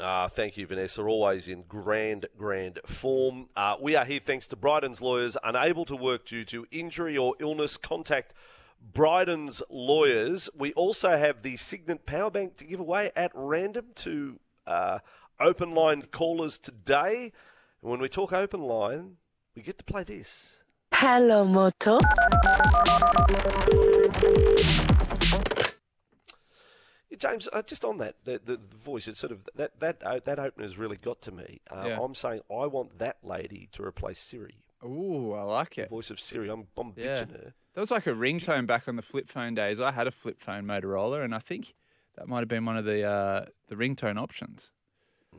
Uh, thank you, Vanessa. Always in grand, grand form. Uh, we are here thanks to Bryden's lawyers, unable to work due to injury or illness. Contact Bryden's lawyers. We also have the Cygnett Power Bank to give away at random to uh, open line callers today. And when we talk open line, we get to play this. Hello, Moto. James, uh, just on that, the, the, the voice, it's sort of that that uh, that opener has really got to me. Um, Yeah. I'm saying I want that lady to replace Siri. Ooh, I like The it. voice of Siri. I'm, I'm Yeah. ditching her. That was like a ringtone back on the flip phone days. I had a flip phone Motorola, and I think that might have been one of the uh, the ringtone options.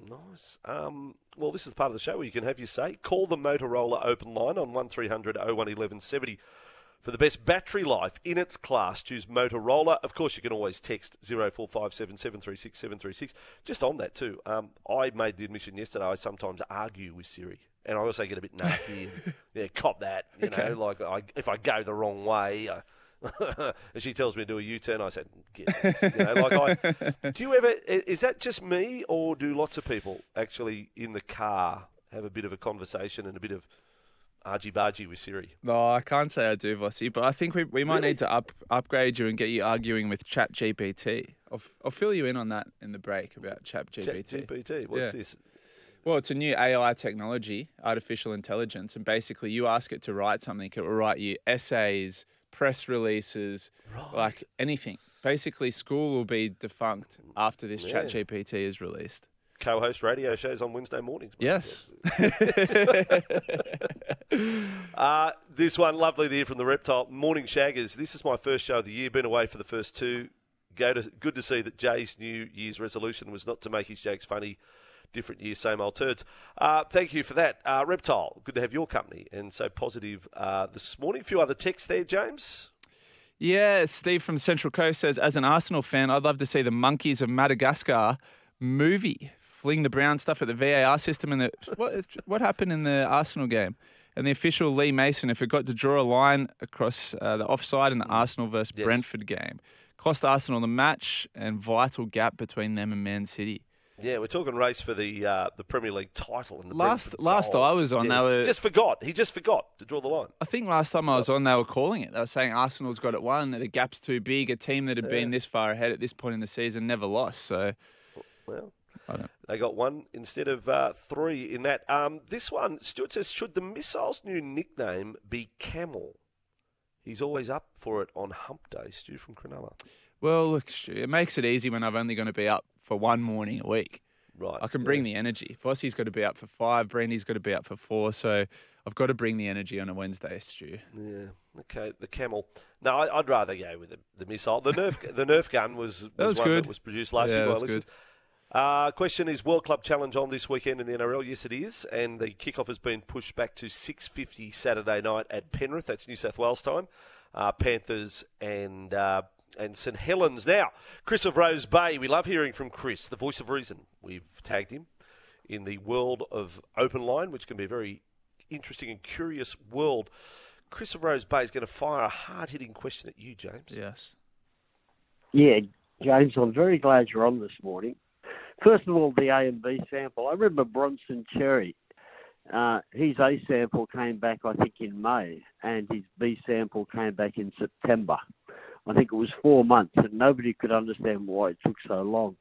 Nice. Um, well, this is part of the show where you can have your say. Call the Motorola open line on 1300 01 1170 for the best battery life in its class. Choose Motorola. Of course, you can always text 0457 736 736. Just on that, too, um, I made the admission yesterday I sometimes argue with Siri. And I also get a bit narky. and, yeah, cop that. You Okay. know, like I, if I go the wrong way, I, and she tells me to do a U-turn. I said, you know, like I. Do you ever? Is that just me, or do lots of people actually in the car have a bit of a conversation and a bit of argy bargy with Siri? No, I can't say I do, Vossi, but I think we, we might Really? need to up upgrade you and get you arguing with Chat GPT. I'll, I'll fill you in on that in the break about Chat GPT. GPT. What's Yeah. this? Well, it's a new AI technology, artificial intelligence, and basically you ask it to write something, it will write you essays, press releases, like anything. Basically, school will be defunct after this Yeah. Chat GPT is released. Co-host radio shows on Wednesday mornings. mate. Yes. Uh, this one, lovely to hear from the Reptile Morning Shaggers. This is my first show of the year. Been away for the first two. Go to, good to see that Jay's New Year's resolution was not to make his jokes funny. Different year, same old turds. Uh, thank you for that, uh, Reptile. Good to have your company and so positive uh, this morning. A few other texts there, James. Yeah, Steve from Central Coast says, as an Arsenal fan, I'd love to see the Monkeys of Madagascar movie. Fling the brown stuff at the VAR system and the what what happened in the Arsenal game? And the official Lee Mason, if it got to draw a line across uh, the offside in the Arsenal versus Yes. Brentford game, cost Arsenal the match and vital gap between them and Man City. Yeah, we're talking race for the uh, the Premier League title. And the Last- Brentford last goal. I was on, they Yes. were- just forgot. He just forgot to draw the line. I think last time I was on, they were calling it. They were saying Arsenal's got it won. The gap's too big. A team that had been this far ahead at this point in the season never lost. So Well. They got one instead of uh, three in that. Um, this one, Stuart says, should the missile's new nickname be Camel? He's always up for it on Hump Day, Stu from Cronulla. Well, look, Stu, it makes it easy when I'm only going to be up for one morning a week. Right. I can bring yeah. the energy. Vossi's got to be up for five. Brandy's got to be up for four. So I've got to bring the energy on a Wednesday, Stu. Yeah. Okay. The Camel. No, I, I'd rather go with the, the missile. The Nerf. the Nerf gun was, was, That was one good. that was produced last Yeah, year. that by was listeners. good. Uh, question is World Club Challenge on this weekend in the NRL? Yes, it is, and the kickoff has been pushed back to 6:50 Saturday night at Penrith. That's New South Wales time. Uh, Panthers and uh, and St Helens. Now, Chris of Rose Bay. We love hearing from Chris, the voice of reason. We've tagged him in the world of open line, which can be a very interesting and curious world. Chris of Rose Bay is going to fire a hard-hitting question at you, James. Yes. Yeah, James, I'm very glad you're on this morning. First of all, the A and B sample. I remember Bronson Xerri. Uh, his A sample came back, I think, in May, and his B sample came back in September. I think it was four months, and nobody could understand why it took so long.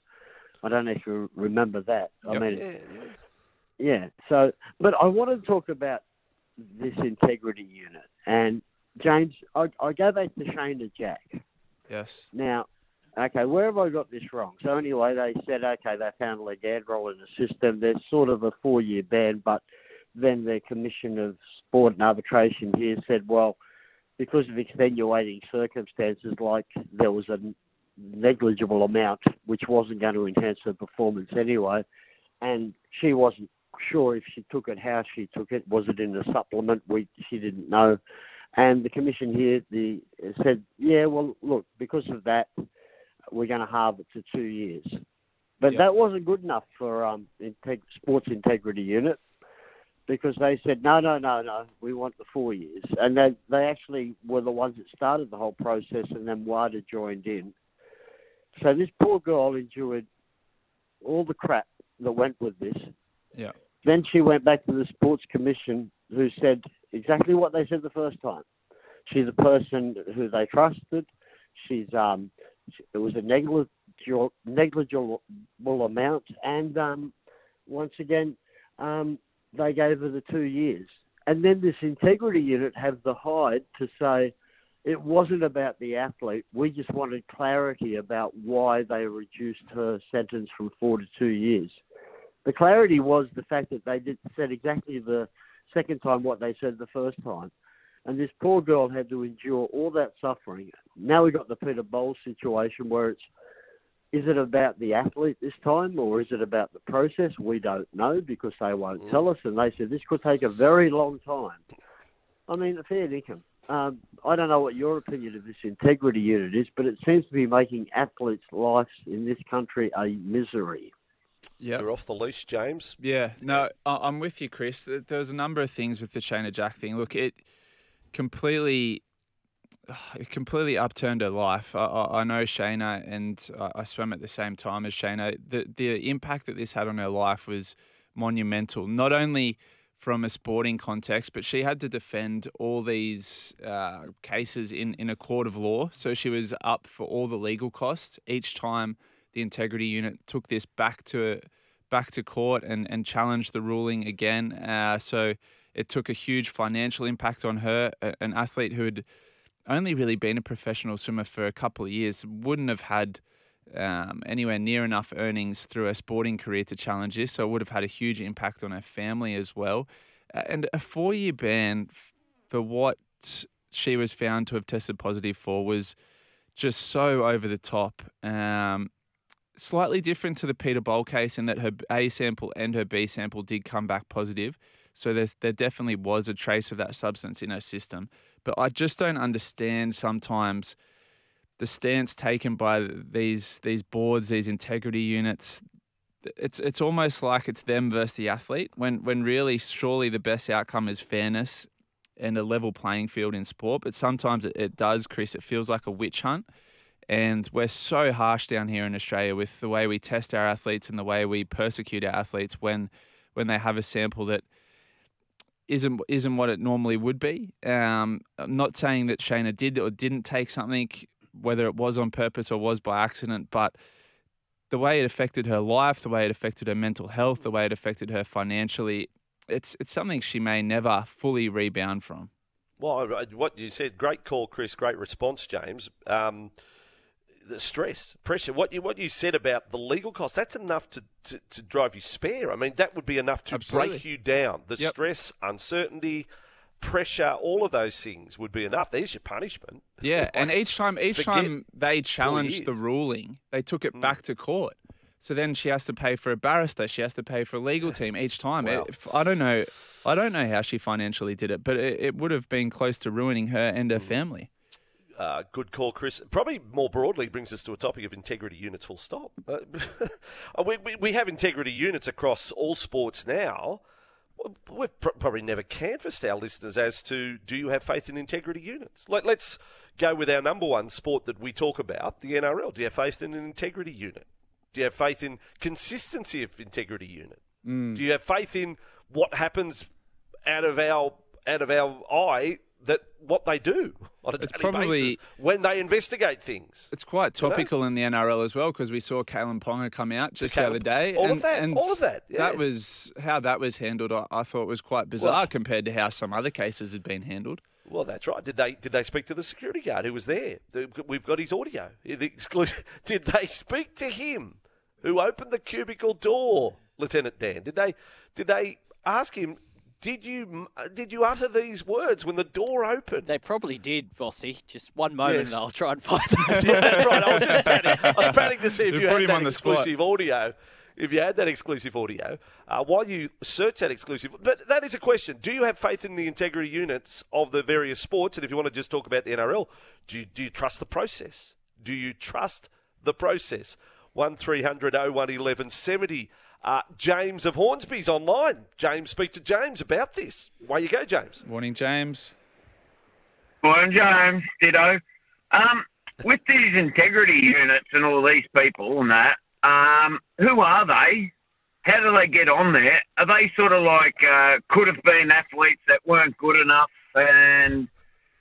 I don't know if you remember that. I Yep. mean, Yeah, yeah. So, but I want to talk about this integrity unit. And James, I, I go back to Shayna Jack. Yes. Now, okay, where have I got this wrong? So anyway, they said, okay, they found Ligandrol in the system. There's sort of a four-year ban, but then the Commission of Sport and Arbitration here said, well, because of extenuating circumstances, like there was a negligible amount which wasn't going to enhance her performance anyway, and she wasn't sure if she took it, how she took it, was it in a supplement? We she didn't know, And the commission here the, said, yeah, well, look, because of that, we're going to halve it to two years. But Yep. that wasn't good enough for um, integ- Sports Integrity Unit because they said, no, no, no, no, we want the four years. And they, they actually were the ones that started the whole process, and then WADA joined in. So this poor girl endured all the crap that went with this. Yeah. Then she went back to the Sports Commission, who said exactly what they said the first time. She's a person who they trusted. She's um, it was a negligible, negligible amount, and um, once again, um, they gave her the two years. And then this integrity unit have the hide to say it wasn't about the athlete. We just wanted clarity about why they reduced her sentence from four to two years. The clarity was the fact that they did said exactly the second time what they said the first time. And this poor girl had to endure all that suffering. Now we've got the Peter Bol situation where it's is it about the athlete this time or is it about the process? We don't know because they won't tell us. And they said this could take a very long time. I mean, a fair income. Um, I don't know what your opinion of this integrity unit is, but it seems to be making athletes' lives in this country a misery. Yeah. You're off the leash, James. Yeah, no, I- I'm with you, Chris. There there was a number of things with the Shayna Jack thing. Look, it completely, it completely upturned her life. I, I I know Shayna, and I- I swam at the same time as Shayna. The the impact that this had on her life was monumental. Not only from a sporting context, but she had to defend all these uh, cases in, in a court of law. So she was up for all the legal costs each time the integrity unit took this back to back to court and, and challenged the ruling again. Uh, so it took a huge financial impact on her, an athlete who had only really been a professional swimmer for a couple of years, wouldn't have had um, anywhere near enough earnings through her sporting career to challenge this. So it would have had a huge impact on her family as well. And a four year ban for what she was found to have tested positive for was just so over the top. Um, slightly different to the Peter Bol case in that her A sample and her B sample did come back positive. So there, there definitely was a trace of that substance in her system. But I just don't understand sometimes the stance taken by these these boards, these integrity units. It's it's almost like it's them versus the athlete. When when really, surely the best outcome is fairness and a level playing field in sport. But sometimes it, it does, Chris. It feels like a witch hunt. And we're so harsh down here in Australia with the way we test our athletes and the way we persecute our athletes when when they have a sample that isn't isn't what it normally would be. Um, I'm not saying that Shayna did or didn't take something, whether it was on purpose or was by accident, but the way it affected her life, the way it affected her mental health, the way it affected her financially, it's it's something she may never fully rebound from. Well, what you said, great call, Chris. Great response, James. Um, the stress, pressure. What you what you said about the legal costs, that's enough to, to, to drive you spare. I mean, that would be enough to Absolutely. break you down. The Yep. stress, uncertainty, pressure, all of those things would be enough. There's your punishment. Yeah, and each time each time they challenged the ruling, they took it mm. back to court. So then she has to pay for a barrister. She has to pay for a legal team each time. Wow. It- I don't know. I don't know how she financially did it, but it, it would have been close to ruining her and her mm. family. Uh, good call, Chris. Probably more broadly brings us to a topic of integrity units. Full stop. Uh, we, we, we have integrity units across all sports now. We've pr- probably never canvassed our listeners as to do you have faith in integrity units? Let, let's go with our number one sport that we talk about, the NRL. Do you have faith in an integrity unit? Do you have faith in consistency of integrity unit? Do you have faith in what happens out of our out of our eye that what they do on a It's daily probably- basis when they investigate things? It's quite You know? topical in the NRL as well because we saw Kalyn Ponga come out just the, Kalyn- other day. all of and, that, and all of that, yeah. That was how that was handled. I, I thought was quite bizarre compared to how some other cases had been handled. Well, that's right. Did they did they speak to the security guard who was there? We've got his audio. Did they speak to him who opened the cubicle door, Lieutenant Dan? Did they did they ask him? Did you did you utter these words when the door opened? They probably did, Vossi. Just one moment, Yes. and I'll try and find those. yeah, that's right. I was just panning. I was panning to see if We you had that on the spot. exclusive audio. if you had that exclusive audio, uh, while you search that exclusive. But that is a question. Do you have faith in the integrity units of the various sports? And if you want to just talk about the NRL, do you, do you trust the process? Do you trust the process? 1300 01 1170. Uh, James of Hornsby's online. James, speak to James about this. Way you go, James. Morning, James. Morning, James. Ditto. Um, with these integrity units and all these people and that, um, who are they? How do they get on there? Are they sort of like uh, could have been athletes that weren't good enough and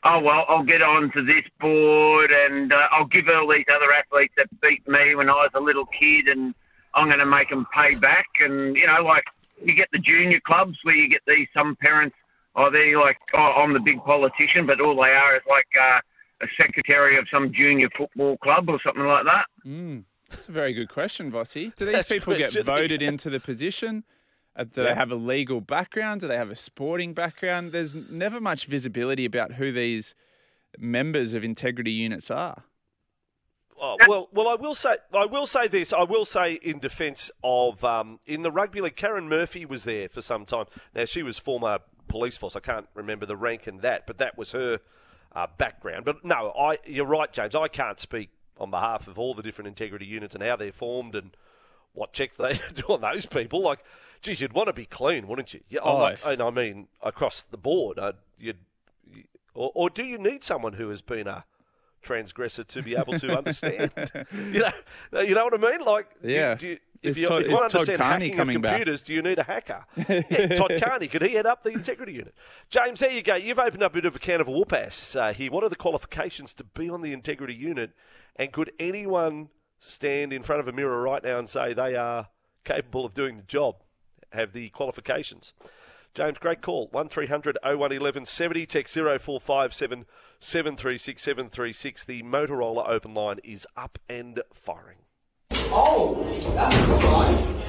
oh well, I'll get on to this board and uh, I'll give all these other athletes that beat me when I was a little kid and I'm going to make them pay back. And you know, like you get the junior clubs where you get these some parents, oh they're like, oh I'm the big politician, but all they are is like uh, a secretary of some junior football club or something like that. Mm, that's a very good question, Vossi. Do these That's people get voted into the position? Uh, do Yeah. they have a legal background? Do they have a sporting background? There's never much visibility about who these members of integrity units are. Oh, well, well, I will say, I will say this. I will say in defence of um, in the rugby league, Karyn Murphy was there for some time. Now she was former police force. I can't remember the rank in that, but that was her uh, background. But no, I, you're right, James. I can't speak on behalf of all the different integrity units and how they're formed and what checks they do on those people. Like, geez, you'd want to be clean, wouldn't you? Yeah, Oh. and I mean across the board. Uh, you'd, or, or do you need someone who has been a transgressor to be able to understand. you know, you know what I mean? Like, Yeah. do you, if you, Todd- if you want to understand hacking of coming back? computers, do you need a hacker? yeah, Todd Carney, could he head up the integrity unit? James, there you go. You've opened up a bit of a can of a whoop ass uh, here. What are the qualifications to be on the integrity unit? And could anyone stand in front of a mirror right now and say they are capable of doing the job, have the qualifications? James, great call. 1300 01170. Text 0457 736 736. The Motorola open line is up and firing. Oh, that's a surprise.